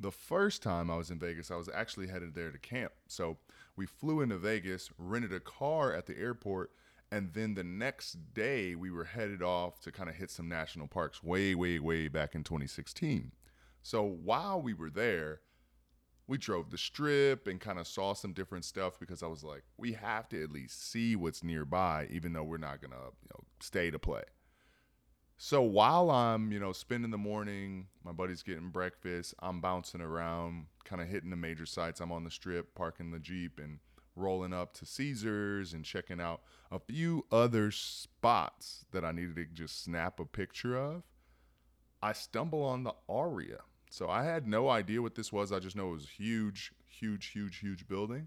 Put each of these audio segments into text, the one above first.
the first time I was in Vegas, I was actually headed there to camp. So we flew into Vegas, rented a car at the airport, and then the next day we were headed off to kind of hit some national parks way, way, way back in 2016. So while we were there, we drove the strip and kind of saw some different stuff because I was like, we have to at least see what's nearby, even though we're not gonna, you know, stay to play. So while I'm, you know, spending the morning, my buddy's getting breakfast, I'm bouncing around, kind of hitting the major sites. I'm on the strip, parking the Jeep and rolling up to Caesars and checking out a few other spots that I needed to just snap a picture of. I stumble on the Aria. So I had no idea what this was. I just know it was a huge, huge, huge, huge building.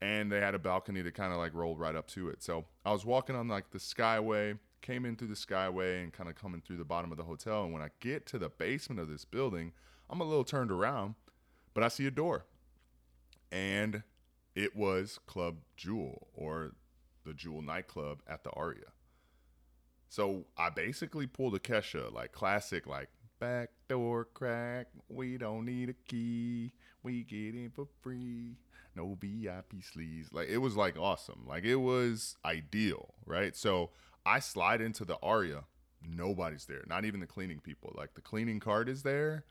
And they had a balcony that kind of like rolled right up to it. So I was walking on like the Skyway, came in through the Skyway and kind of coming through the bottom of the hotel. And when I get to the basement of this building, I'm a little turned around, but I see a door. And it was Club Jewel or the Jewel nightclub at the Aria. So I basically pulled a Kesha, like classic, like back door crack. We don't need a key. We get in for free. No VIP sleeves. Like it was like awesome. Like it was ideal, right? So I slide into the Aria. Nobody's there. Not even the cleaning people. Like the cleaning cart is there.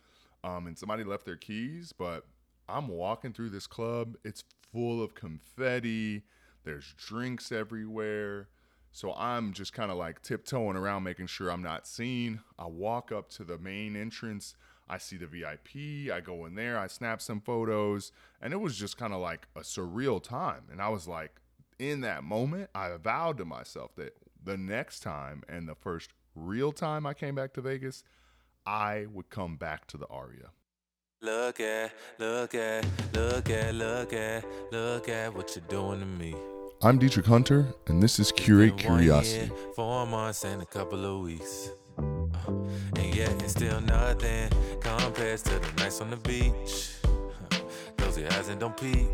Um, and somebody left their keys, but I'm walking through this club. It's full of confetti. There's drinks everywhere. So I'm just kind of like tiptoeing around, making sure I'm not seen. I walk up to the main entrance. I see the VIP. I go in there. I snap some photos. And it was just kind of like a surreal time. And I was like, in that moment, I vowed to myself that the next time and the first real time I came back to Vegas, I would come back to the Aria. Look at, look at, look at, look at, look at what you're doing to me. I'm Dietrich Hunter, and this is Curate Curiosity. year, Four months and a couple of weeks. Uh, and yet it's still nothing compared to the nights on the beach. Close your eyes and don't peek.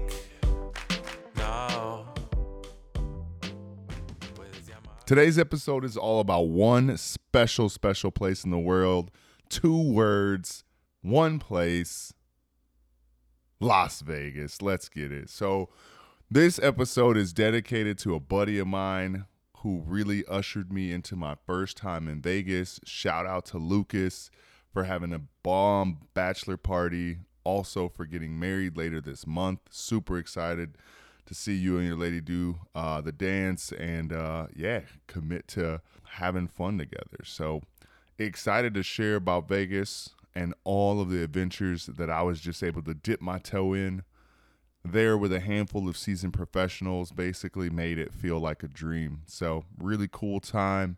Today's episode is all about one special, special place in the world. Two words, one place, Las Vegas. Let's get it. So, this episode is dedicated to a buddy of mine who really ushered me into my first time in Vegas. Shout out to Lucas for having a bomb bachelor party, also for getting married later this month. Super excited to see you and your lady do uh, the dance and uh, yeah, commit to having fun together. So excited to share about Vegas and all of the adventures that I was just able to dip my toe in there with a handful of seasoned professionals basically made it feel like a dream. So, really cool time.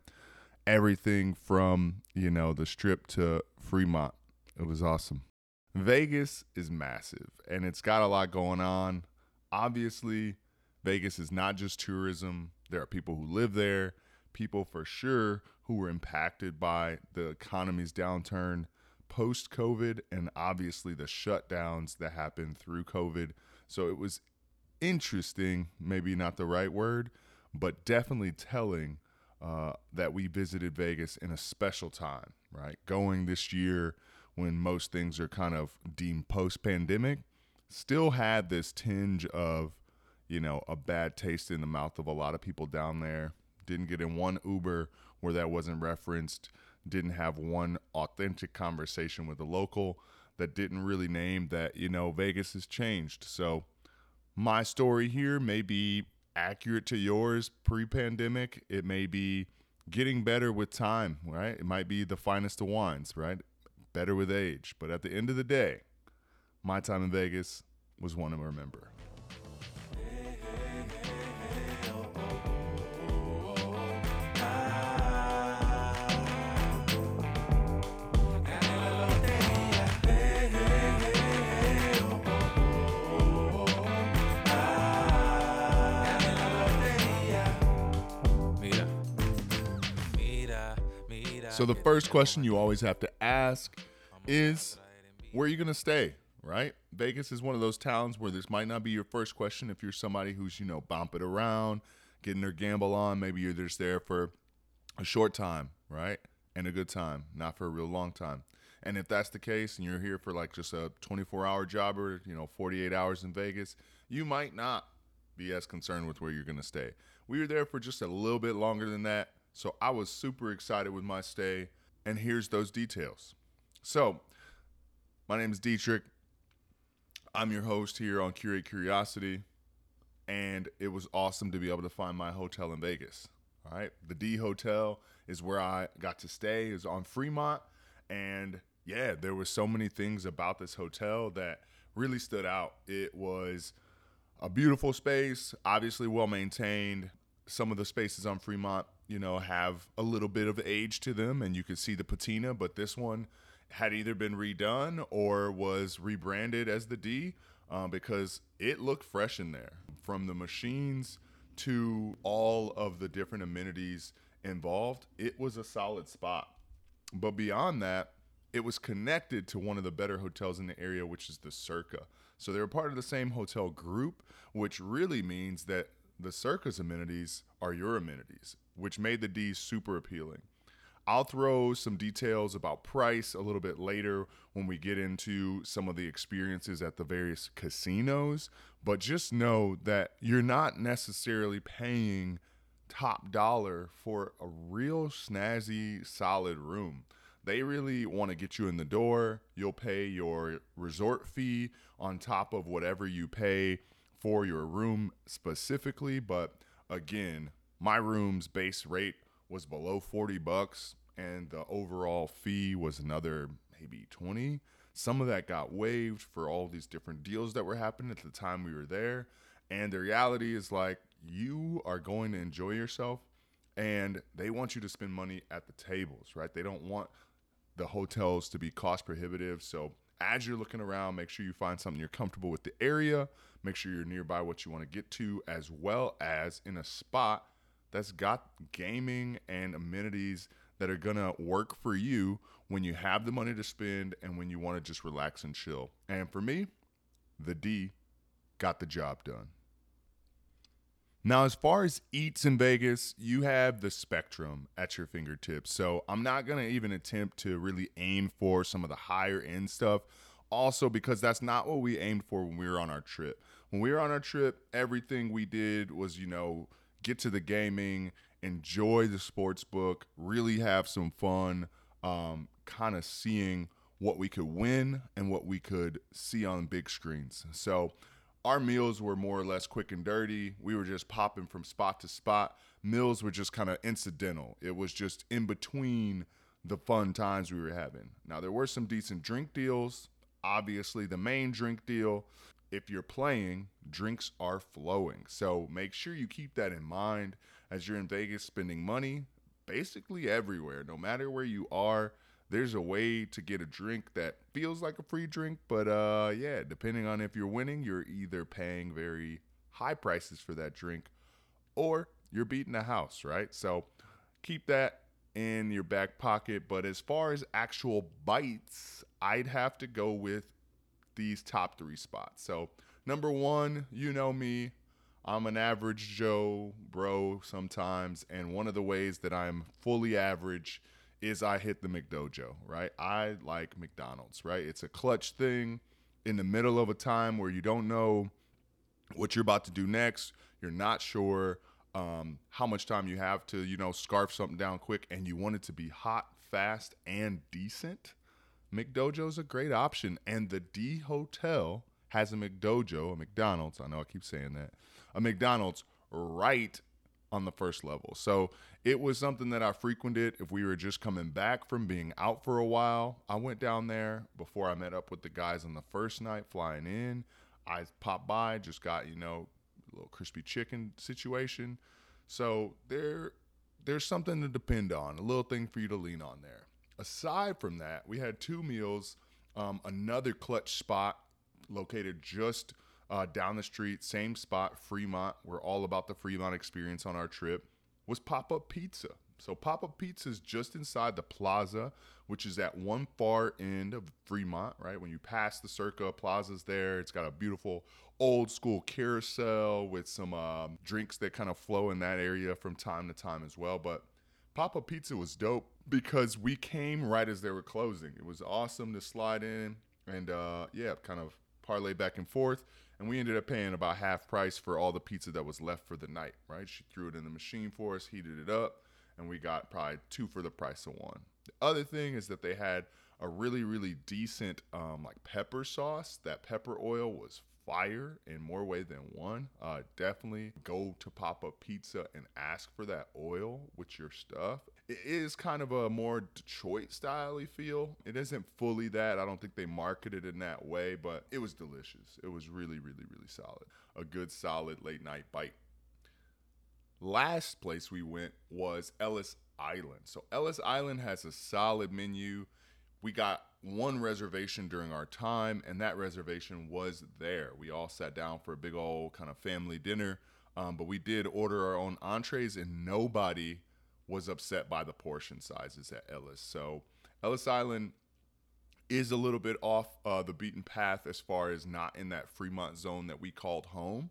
Everything from, you know, the strip to Fremont. It was awesome. Vegas is massive and it's got a lot going on. Obviously, Vegas is not just tourism. There are people who live there, people for sure who were impacted by the economy's downturn post COVID, and obviously the shutdowns that happened through COVID. So it was interesting, maybe not the right word, but definitely telling uh, that we visited Vegas in a special time, right? Going this year when most things are kind of deemed post pandemic, still had this tinge of, you know, a bad taste in the mouth of a lot of people down there. Didn't get in one Uber where that wasn't referenced. Didn't have one authentic conversation with a local that didn't really name that, you know, Vegas has changed. So my story here may be accurate to yours pre pandemic. It may be getting better with time, right? It might be the finest of wines, right? Better with age. But at the end of the day, my time in Vegas was one to remember. So the first question you always have to ask is where are you going to stay, right? Vegas is one of those towns where this might not be your first question if you're somebody who's, you know, bumping around, getting their gamble on. Maybe you're just there for a short time, right? And a good time, not for a real long time. And if that's the case and you're here for like just a 24 hour job or, you know, 48 hours in Vegas, you might not be as concerned with where you're going to stay. We were there for just a little bit longer than that. So I was super excited with my stay. And here's those details. So, my name is Dietrich. I'm your host here on Curate Curiosity. And it was awesome to be able to find my hotel in Vegas. All right. The D Hotel is where I got to stay, is on Fremont. And yeah, there were so many things about this hotel that really stood out. It was a beautiful space, obviously well maintained. Some of the spaces on Fremont, you know, have a little bit of age to them, and you can see the patina, but this one had either been redone or was rebranded as the D um, because it looked fresh in there. From the machines to all of the different amenities involved, it was a solid spot. But beyond that, it was connected to one of the better hotels in the area, which is the Circa. So they were part of the same hotel group, which really means that the Circa's amenities are your amenities, which made the D super appealing. I'll throw some details about price a little bit later when we get into some of the experiences at the various casinos, but just know that you're not necessarily paying top dollar for a real snazzy, solid room. They really want to get you in the door. You'll pay your resort fee on top of whatever you pay for your room specifically. But again, my room's base rate was below 40 bucks and the overall fee was another maybe 20. Some of that got waived for all these different deals that were happening at the time we were there. And the reality is like you are going to enjoy yourself and they want you to spend money at the tables, right? They don't want the hotels to be cost prohibitive. So as you're looking around, make sure you find something you're comfortable with the area, make sure you're nearby what you want to get to, as well as in a spot that's got gaming and amenities that are to work for you when you have the money to spend and when you want to just relax and chill. And for me, the D got the job done. Now, as far as eats in Vegas, you have the spectrum at your fingertips. So I'm not going to even attempt to really aim for some of the higher end stuff. Also, because that's not what we aimed for when we were on our trip. When we were on our trip, everything we did was, you know, get to the gaming, enjoy the sports book, really have some fun, um, kind of seeing what we could win and what we could see on big screens. So, our meals were more or less quick and dirty. We were just popping from spot to spot. Meals were just kind of incidental. It was just in between the fun times we were having. Now, there were some decent drink deals. Obviously, the main drink deal, if you're playing, drinks are flowing. So make sure you keep that in mind as you're in Vegas spending money basically everywhere, no matter where you are there's a way to get a drink that feels like a free drink, but uh, yeah, depending on if you're winning, you're either paying very high prices for that drink or you're beating the house, right? So keep that in your back pocket. But as far as actual bites, I'd have to go with these top three spots. So, number one, you know me, I'm an average Joe bro sometimes. And one of the ways that I'm fully average is I hit the McDojo, right? I like McDonald's, right? It's a clutch thing in the middle of a time where you don't know what you're about to do next. You're not sure um, how much time you have to, you know, scarf something down quick, and you want it to be hot, fast, and decent. McDojo is a great option, and the D Hotel has a McDojo, a McDonald's. I know I keep saying that, a McDonald's right on the first level. So it was something that I frequented if we were just coming back from being out for a while. I went down there before I met up with the guys on the first night flying in. I popped by, just got, you know, a little crispy chicken situation. So there there's something to depend on, a little thing for you to lean on there. Aside from that, we had two meals, um, another clutch spot located just – uh, down the street, same spot, Fremont. We're all about the Fremont experience on our trip. Was Pop Up Pizza. So Pop Up Pizza is just inside the plaza, which is at one far end of Fremont. Right when you pass the Circa Plaza's there, it's got a beautiful old school carousel with some um, drinks that kind of flow in that area from time to time as well. But Pop Up Pizza was dope because we came right as they were closing. It was awesome to slide in and uh, yeah, kind of parlay back and forth. And we ended up paying about half price for all the pizza that was left for the night, right? She threw it in the machine for us, heated it up, and we got probably two for the price of one. The other thing is that they had a really, really decent um, like pepper sauce. That pepper oil was fire in more way than one. Uh, definitely go to Pop Up Pizza and ask for that oil with your stuff. It is kind of a more Detroit style feel. It isn't fully that. I don't think they marketed it in that way, but it was delicious. It was really, really, really solid. A good, solid late night bite. Last place we went was Ellis Island. So Ellis Island has a solid menu. We got one reservation during our time, and that reservation was there. We all sat down for a big old kind of family dinner, um, but we did order our own entrees, and nobody was upset by the portion sizes at Ellis. So Ellis Island is a little bit off uh, the beaten path as far as not in that Fremont zone that we called home.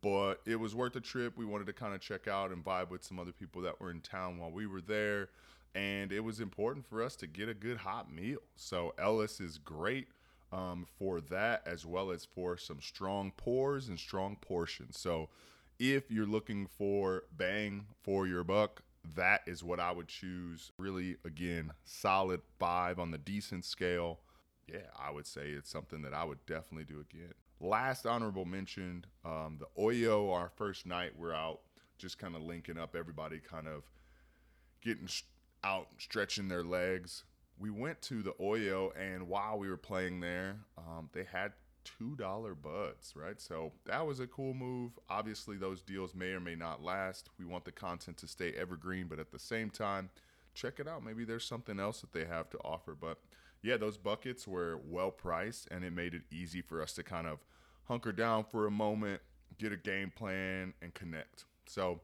But it was worth the trip. We wanted to kind of check out and vibe with some other people that were in town while we were there and it was important for us to get a good hot meal. So Ellis is great um, for that, as well as for some strong pours and strong portions. So if you're looking for bang for your buck, that is what I would choose. Really, again, solid five on the decent scale. Yeah, I would say it's something that I would definitely do again. Last honorable mention, um, the Oyo, our first night, we're out just kind of linking up everybody, kind of getting out stretching their legs. We went to the Oyo, and while we were playing there, um, they had two dollar buds, right? So that was a cool move. Obviously, those deals may or may not last. We want the content to stay evergreen, but at the same time, check it out. Maybe there's something else that they have to offer. But yeah, those buckets were well priced, and it made it easy for us to kind of hunker down for a moment, get a game plan, and connect. So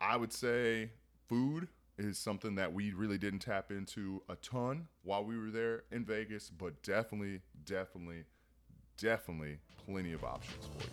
I would say food is something that we really didn't tap into a ton while we were there in Vegas, but definitely, definitely, definitely plenty of options for you.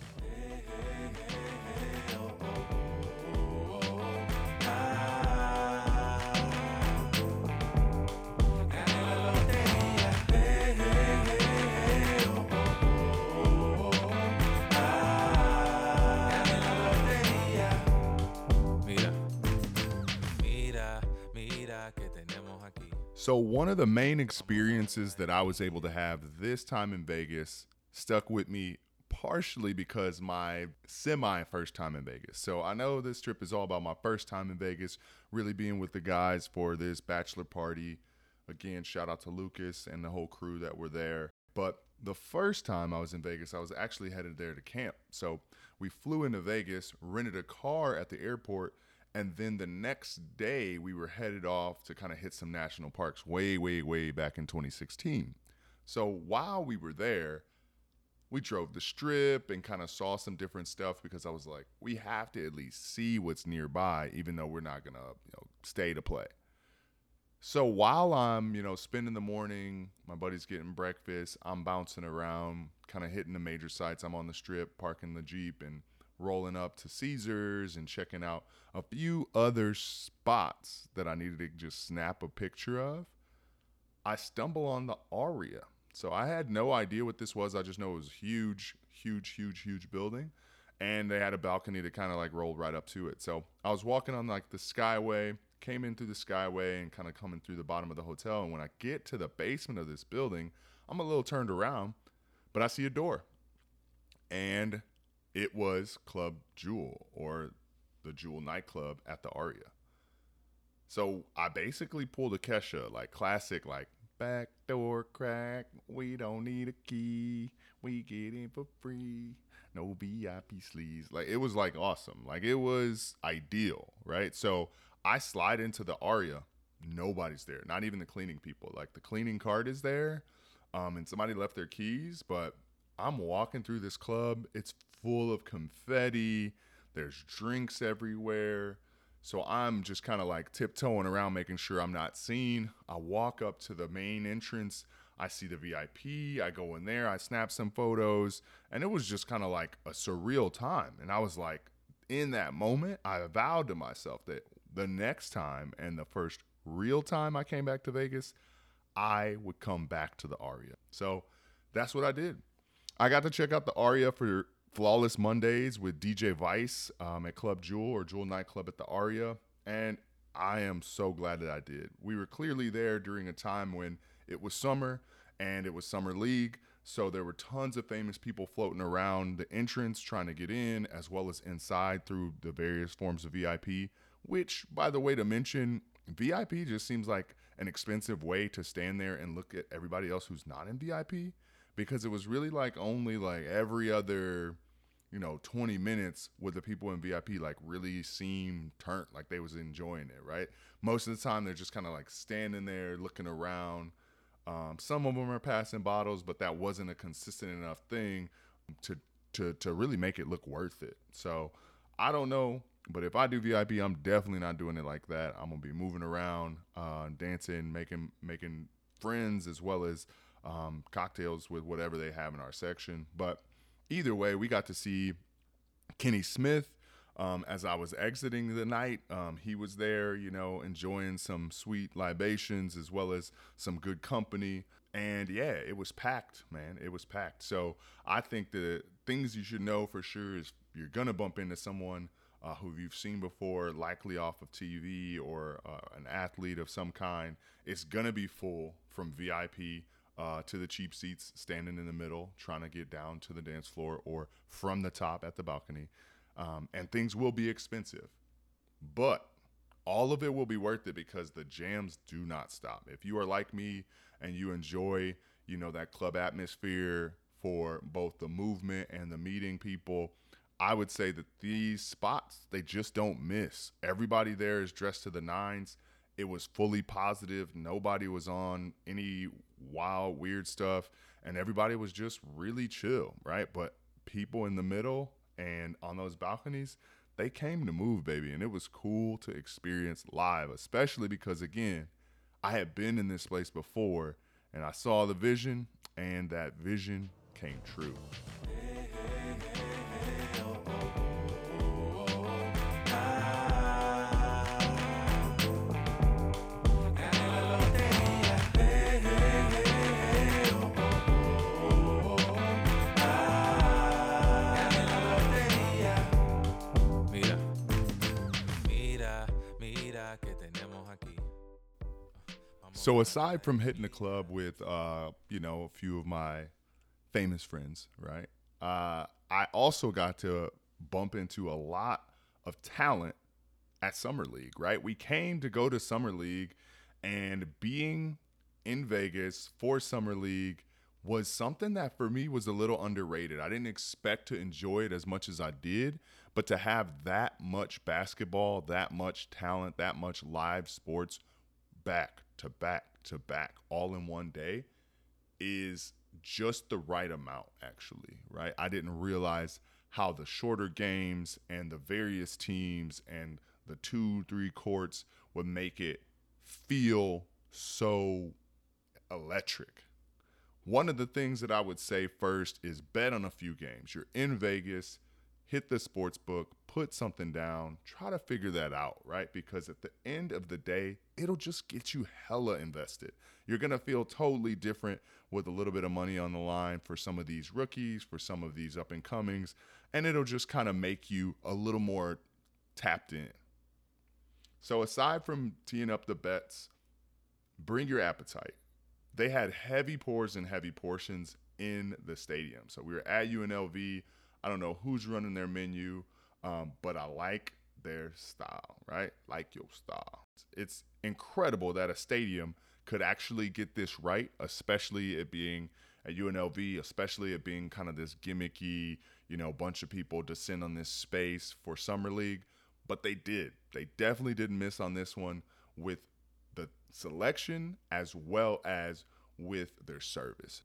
So, one of the main experiences that I was able to have this time in Vegas stuck with me partially because my semi first time in Vegas. So, I know this trip is all about my first time in Vegas, really being with the guys for this bachelor party. Again, shout out to Lucas and the whole crew that were there. But the first time I was in Vegas, I was actually headed there to camp. So, we flew into Vegas, rented a car at the airport and then the next day, we were headed off to kind of hit some national parks way, way, way back in 2016. So while we were there, we drove the strip and kind of saw some different stuff because I was like, we have to at least see what's nearby, even though we're not gonna you know, stay to play. So while I'm, you know, spending the morning, my buddy's getting breakfast, I'm bouncing around, kind of hitting the major sites. I'm on the strip, parking the Jeep and rolling up to Caesars and checking out a few other spots that I needed to just snap a picture of, I stumble on the Aria. So I had no idea what this was. I just know it was a huge, huge, huge, huge building. And they had a balcony that kind of like rolled right up to it. So I was walking on like the Skyway, came in through the Skyway and kind of coming through the bottom of the hotel. And when I get to the basement of this building, I'm a little turned around, but I see a door. And it was Club Jewel or the Jewel nightclub at the Aria. So I basically pulled a Kesha, like classic, like back door crack. We don't need a key. We get in for free. No VIP sleeves. Like it was like awesome. Like it was ideal, right? So I slide into the Aria. Nobody's there. Not even the cleaning people. Like the cleaning card is there. Um, and somebody left their keys, but I'm walking through this club. It's full of confetti. There's drinks everywhere. So I'm just kind of like tiptoeing around, making sure I'm not seen. I walk up to the main entrance. I see the VIP. I go in there. I snap some photos. And it was just kind of like a surreal time. And I was like, in that moment, I vowed to myself that the next time and the first real time I came back to Vegas, I would come back to the Aria. So that's what I did. I got to check out the Aria for Flawless Mondays with DJ Vice um, at Club Jewel or Jewel Nightclub at the Aria. And I am so glad that I did. We were clearly there during a time when it was summer and it was Summer League. So there were tons of famous people floating around the entrance trying to get in, as well as inside through the various forms of VIP. Which, by the way, to mention, VIP just seems like an expensive way to stand there and look at everybody else who's not in VIP because it was really like only like every other you know 20 minutes with the people in vip like really seem turned like they was enjoying it right? Most of the time they're just kind of like standing there looking around. Um, some of them are passing bottles but that wasn't a consistent enough thing to to to really make it look worth it. So i don't know but if i do vip i'm definitely not doing it like that. I'm gonna be moving around uh, dancing making making friends as well as um, cocktails with whatever they have in our section. But either way, we got to see Kenny Smith. Um, as I was exiting the night, um, he was there, you know, enjoying some sweet libations as well as some good company. And yeah, it was packed, man. It was packed. So I think the things you should know for sure is you're going to bump into someone uh, who you've seen before, likely off of TV or uh, an athlete of some kind. It's going to be full from VIP uh, to the cheap seats, standing in the middle, trying to get down to the dance floor or from the top at the balcony. Um, and things will be expensive, but all of it will be worth it because the jams do not stop. If you are like me and you enjoy, you know, that club atmosphere for both the movement and the meeting people, I would say that these spots they just don't miss. Everybody there is dressed to the nines. It was fully positive. Nobody was on any wild, weird stuff, and everybody was just really chill, right? But people in the middle and on those balconies, they came to move, baby, and it was cool to experience live, especially because again, I had been in this place before and I saw the vision, and that vision came true. So aside from hitting the club with, uh, you know, a few of my famous friends, right? Uh, I also got to bump into a lot of talent at Summer League, right? We came to go to Summer League, and being in Vegas for Summer League was something that for me was a little underrated. I didn't expect to enjoy it as much as I did, but to have that much basketball, that much talent, that much live sports back to back to back all in one day is just the right amount actually right? I didn't realize how the shorter games and the various teams and the two three courts would make it feel so electric. One of the things that i would say first is bet on a few games. You're in vegas hit the sports book, put something down, try to figure that out, right? Because at the end of the day, it'll just get you hella invested. You're going to feel totally different with a little bit of money on the line for some of these rookies, for some of these up and comings, and it'll just kind of make you a little more tapped in. So, aside from teeing up the bets, bring your appetite. They had heavy pours and heavy portions in the stadium. So, we were at UNLV I don't know who's running their menu, um, but I like their style, right? Like your style. It's incredible that a stadium could actually get this right, especially it being at UNLV, especially it being kind of this gimmicky, you know, bunch of people descend on this space for Summer League. But they did. They definitely didn't miss on this one with the selection as well as with their service.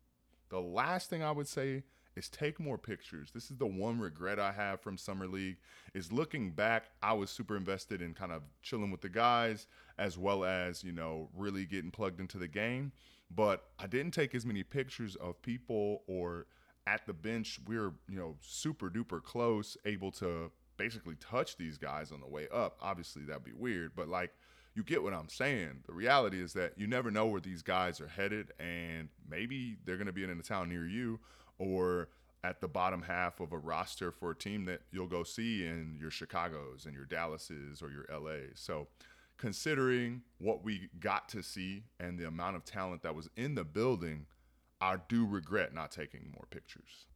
The last thing I would say is take more pictures. This is the one regret I have from summer league is looking back, I was super invested in kind of chilling with the guys as well as, you know, really getting plugged into the game, but I didn't take as many pictures of people or at the bench we are you know, super duper close, able to basically touch these guys on the way up. Obviously that'd be weird, but like you get what I'm saying. The reality is that you never know where these guys are headed, and maybe they're going to be in a town near you or at the bottom half of a roster for a team that you'll go see in your Chicago's and your Dallases or your LA's. So, considering what we got to see and the amount of talent that was in the building, I do regret not taking more pictures.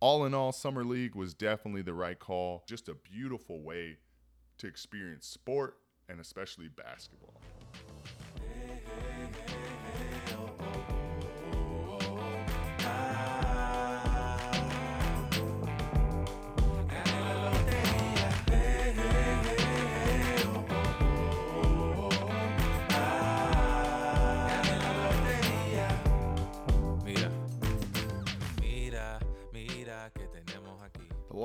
All in all, Summer League was definitely the right call. Just a beautiful way to experience sport and especially basketball.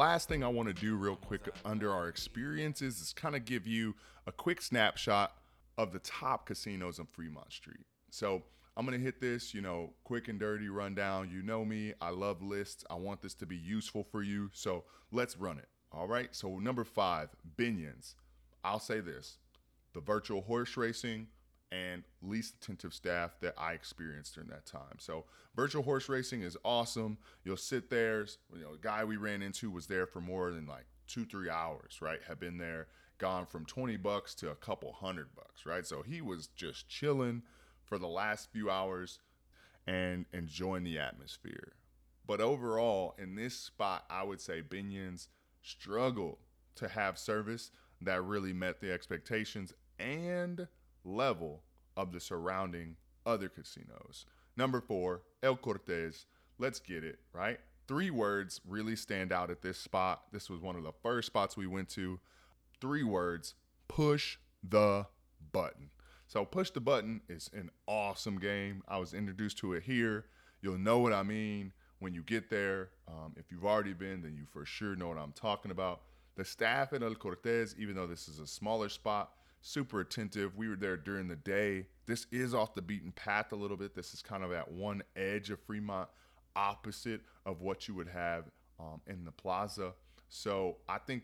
Last thing I want to do real quick under our experiences is kind of give you a quick snapshot of the top casinos on Fremont Street. So I'm going to hit this, you know, quick and dirty rundown. You know me, I love lists. I want this to be useful for you. So let's run it. All right. So, number five, Binion's. I'll say this the virtual horse racing, and least attentive staff that I experienced during that time. So virtual horse racing is awesome. You'll sit there. You know, the guy we ran into was there for more than like two, three hours, right? Had been there, gone from 20 bucks to a couple hundred bucks, right? So he was just chilling for the last few hours and enjoying the atmosphere. But overall, in this spot, I would say Binion's struggled to have service that really met the expectations and level of the surrounding other casinos. Number four, El Cortez. Let's get it, right? Three words really stand out at this spot. This was one of the first spots we went to. Three words push the button. So, Push the Button is an awesome game. I was introduced to it here. You'll know what I mean when you get there. Um, if you've already been, then you for sure know what I'm talking about. The staff at El Cortez, even though this is a smaller spot, super attentive. We were there during the day. This is off the beaten path a little bit. This is kind of at one edge of Fremont, opposite of what you would have um, in the plaza. So I think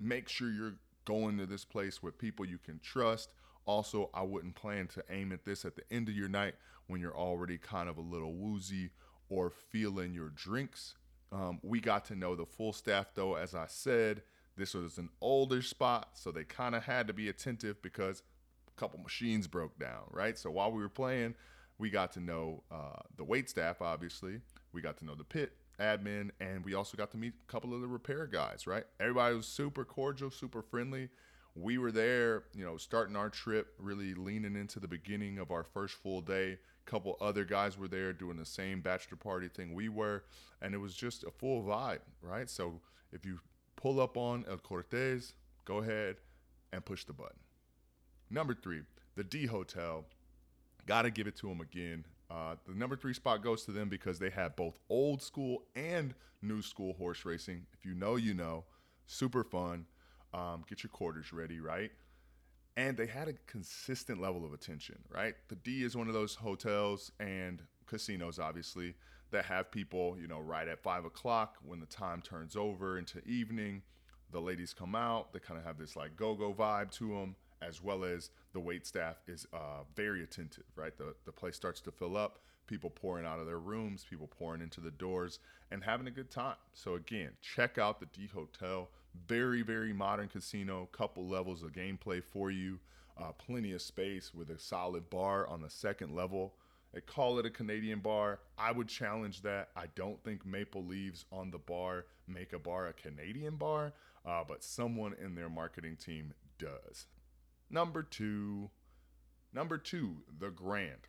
make sure you're going to this place with people you can trust. Also, I wouldn't plan to aim at this at the end of your night when you're already kind of a little woozy or feeling your drinks. Um, we got to know the full staff, though, as I said. This was an older spot, so they kind of had to be attentive because a couple machines broke down, right? So while we were playing, we got to know uh, the wait staff, obviously. We got to know the pit admin, and we also got to meet a couple of the repair guys, right? Everybody was super cordial, super friendly. We were there, you know, starting our trip, really leaning into the beginning of our first full day. A couple other guys were there doing the same bachelor party thing we were, and it was just a full vibe, right? So if you pull up on El Cortez, go ahead and push the button. Number three, the D Hotel. Got to give it to them again. Uh, the number three spot goes to them because they have both old school and new school horse racing. If you know, you know. Super fun. Um, get your quarters ready, right? And they had a consistent level of attention, right? The D is one of those hotels and casinos, obviously, that have people, you know, right at five o'clock when the time turns over into evening. The ladies come out. They kind of have this like go-go vibe to them, as well as the wait staff is uh, very attentive. Right, the the place starts to fill up. People pouring out of their rooms, people pouring into the doors, and having a good time. So again, check out the D Hotel. Very very modern casino. Couple levels of gameplay for you. Uh, plenty of space with a solid bar on the second level they call it a Canadian bar. I would challenge that. I don't think Maple Leaves on the bar make a bar a Canadian bar, uh, but someone in their marketing team does. Number two, number two, the Grand.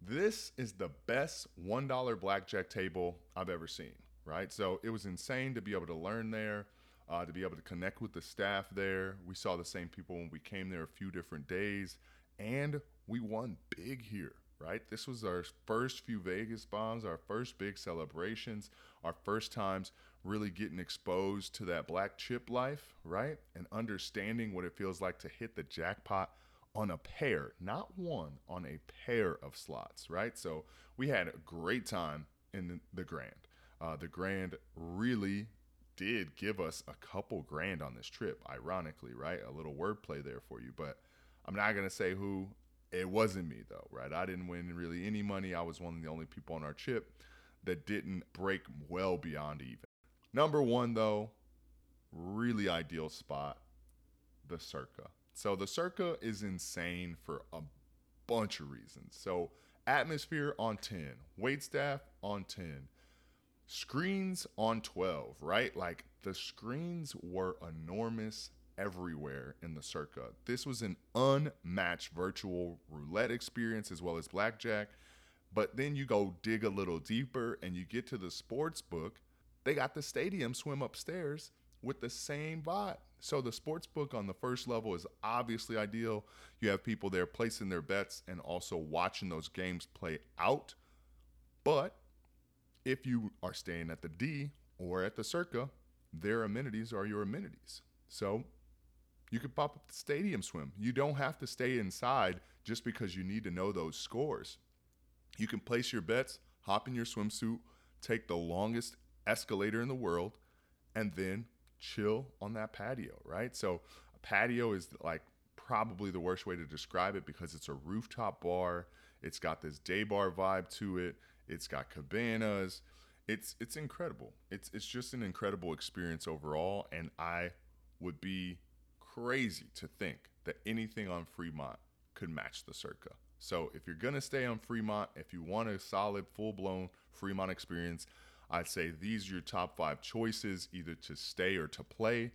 This is the best $1 blackjack table I've ever seen, right? So it was insane to be able to learn there, uh, to be able to connect with the staff there. We saw the same people when we came there a few different days, and we won big here right? This was our first few Vegas bombs, our first big celebrations, our first times really getting exposed to that black chip life, right? And understanding what it feels like to hit the jackpot on a pair, not one, on a pair of slots, right? So we had a great time in the Grand. Uh, the Grand really did give us a couple grand on this trip, ironically, right? A little wordplay there for you, but I'm not gonna say who. It wasn't me though, right? I didn't win really any money. I was one of the only people on our chip that didn't break well beyond even. Number one though, really ideal spot, the Circa. So the Circa is insane for a bunch of reasons. So atmosphere on 10, wait staff on 10, screens on 12, right? Like the screens were enormous everywhere in the circa. This was an unmatched virtual roulette experience as well as blackjack. But then you go dig a little deeper and you get to the sports book. They got the stadium swim upstairs with the same vibe. So the sports book on the first level is obviously ideal. You have people there placing their bets and also watching those games play out. But if you are staying at the D or at the Circa, their amenities are your amenities. So you could pop up the stadium swim. You don't have to stay inside just because you need to know those scores. You can place your bets, hop in your swimsuit, take the longest escalator in the world, and then chill on that patio, right? So, a patio is like probably the worst way to describe it because it's a rooftop bar. It's got this day bar vibe to it. It's got cabanas. It's it's incredible. It's it's just an incredible experience overall and I would be crazy to think that anything on Fremont could match the Circa. So if you're to stay on Fremont, if you want a solid full-blown Fremont experience, I'd say these are your top 5 choices either to stay or to play.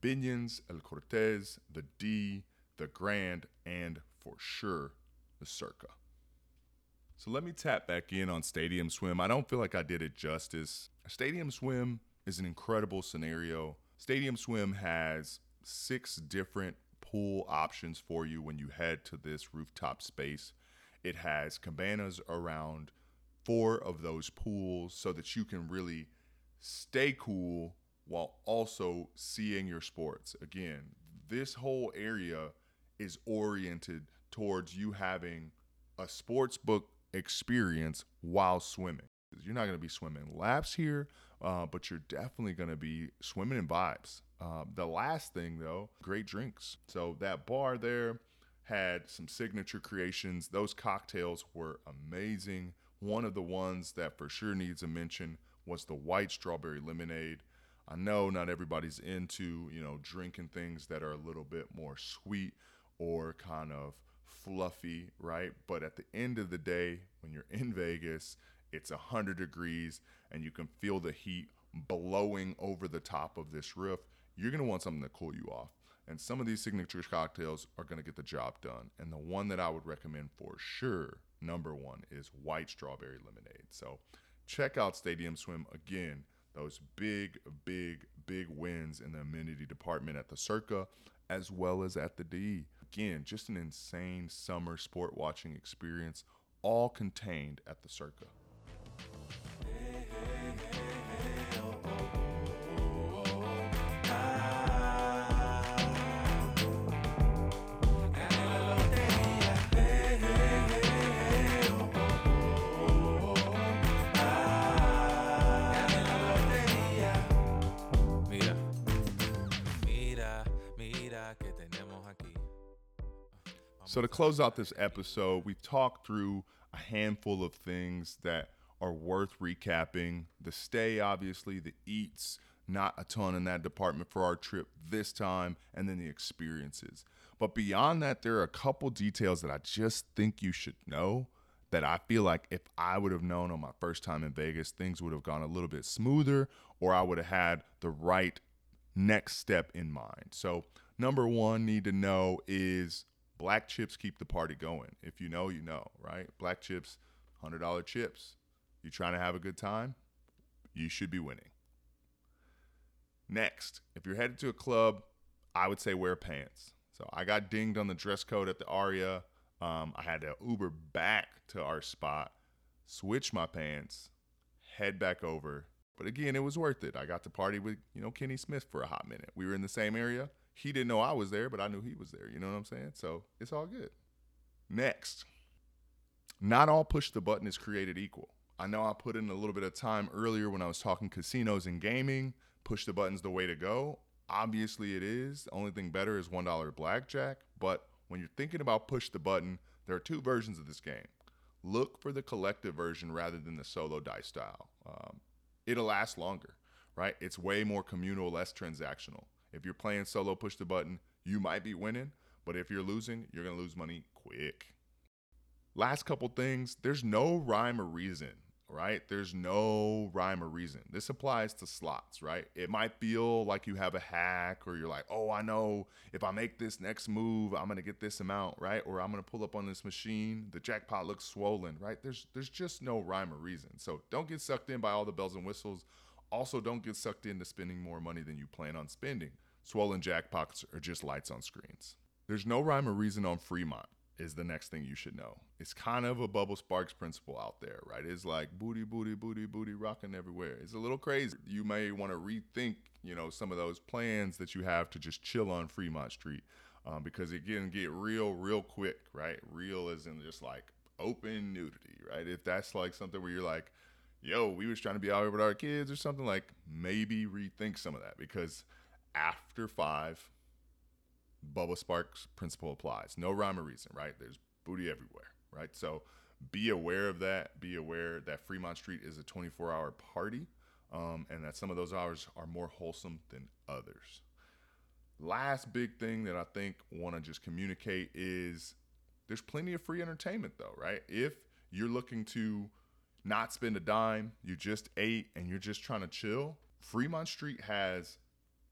Binion's, El Cortez, the D, the Grand, and for sure the Circa. So let me tap back in on Stadium Swim. I don't feel like I did it justice. Stadium Swim is an incredible scenario. Stadium Swim has six different pool options for you when you head to this rooftop space. It has cabanas around four of those pools so that you can really stay cool while also seeing your sports. Again, this whole area is oriented towards you having a sports book experience while swimming. You're not going to be swimming laps here, uh, but you're definitely going to be swimming in vibes. Uh, the last thing, though, great drinks. So that bar there had some signature creations. Those cocktails were amazing. One of the ones that for sure needs a mention was the white strawberry lemonade. I know not everybody's into, you know, drinking things that are a little bit more sweet or kind of fluffy, right? But at the end of the day, when you're in Vegas, it's 100 degrees and you can feel the heat blowing over the top of this roof. You're going to want something to cool you off. And some of these signature cocktails are going to get the job done. And the one that I would recommend for sure, number one, is white strawberry lemonade. So check out Stadium Swim again. Those big, big, big wins in the amenity department at the Circa as well as at the D. Again, just an insane summer sport watching experience, all contained at the Circa. So, to close out this episode, we've talked through a handful of things that are worth recapping. The stay, obviously, the eats, not a ton in that department for our trip this time, and then the experiences. But beyond that, there are a couple details that I just think you should know that I feel like if I would have known on my first time in Vegas, things would have gone a little bit smoother, or I would have had the right next step in mind. So, number one, need to know is Black chips keep the party going. If you know, you know, right? Black chips, $100 chips. You trying to have a good time? You should be winning. Next, if you're headed to a club, I would say wear pants. So I got dinged on the dress code at the Aria. Um, I had to Uber back to our spot, switch my pants, head back over. But again, it was worth it. I got to party with, you know, Kenny Smith for a hot minute. We were in the same area he didn't know I was there, but I knew he was there. You know what I'm saying? So it's all good. Next, not all push the button is created equal. I know I put in a little bit of time earlier when I was talking casinos and gaming. Push the button's the way to go. Obviously, it is. The only thing better is $1 blackjack, but when you're thinking about push the button, there are two versions of this game. Look for the collective version rather than the solo dice style. Um, it'll last longer, right? It's way more communal, less transactional. If you're playing solo push the button, you might be winning, but if you're losing, you're going to lose money quick. Last couple things there's no rhyme or reason right? There's no rhyme or reason. This applies to slots, right? It might feel like you have a hack or you're like, oh, I know if I make this next move, I'm gonna get this amount, right? Or I'm gonna pull up on this machine, the jackpot looks swollen, right? There's there's just no rhyme or reason. So don't get sucked in by all the bells and whistles. Also, don't get sucked into spending more money than you plan on spending. Swollen jackpots are just lights on screens. There's no rhyme or reason on Fremont is the next thing you should know. It's kind of a Bubba Sparxxx principle out there, right? It's like booty, booty, booty, booty rocking everywhere. It's a little crazy. You may want to rethink, you know, some of those plans that you have to just chill on Fremont Street um, because it can get real, real quick, right? Real is in just like open nudity, right? If that's like something where you're like, yo, we was trying to be out here with our kids or something, like maybe rethink some of that because after five, Bubba Sparxxx principle applies. No rhyme or reason, right? There's booty everywhere, right? So be aware of that. Be aware that Fremont Street is a 24 hour party um, and that some of those hours are more wholesome than others. Last big thing that I think want to just communicate is there's plenty of free entertainment though, right? If you're looking to not spend a dime, you just ate and you're just trying to chill, Fremont Street has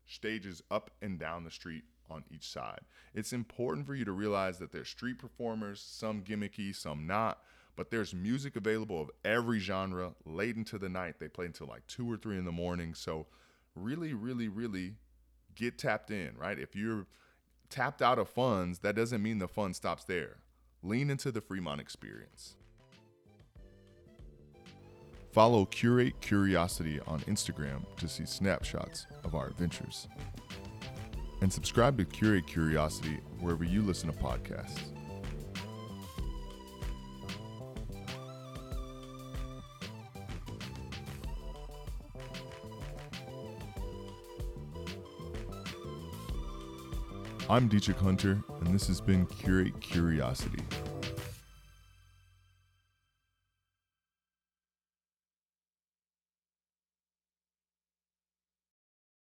stages up and down the street on each side. It's important for you to realize that there's street performers, some gimmicky, some not, but there's music available of every genre late into the night. They play until like two or three in the morning. So, really, really, really get tapped in, right? If you're tapped out of funds, that doesn't mean the fun stops there. Lean into the Fremont experience. Follow Curate Curiosity on Instagram to see snapshots of our adventures and subscribe to Curate Curiosity wherever you listen to podcasts. I'm Dietrich Hunter, and this has been Curate Curiosity.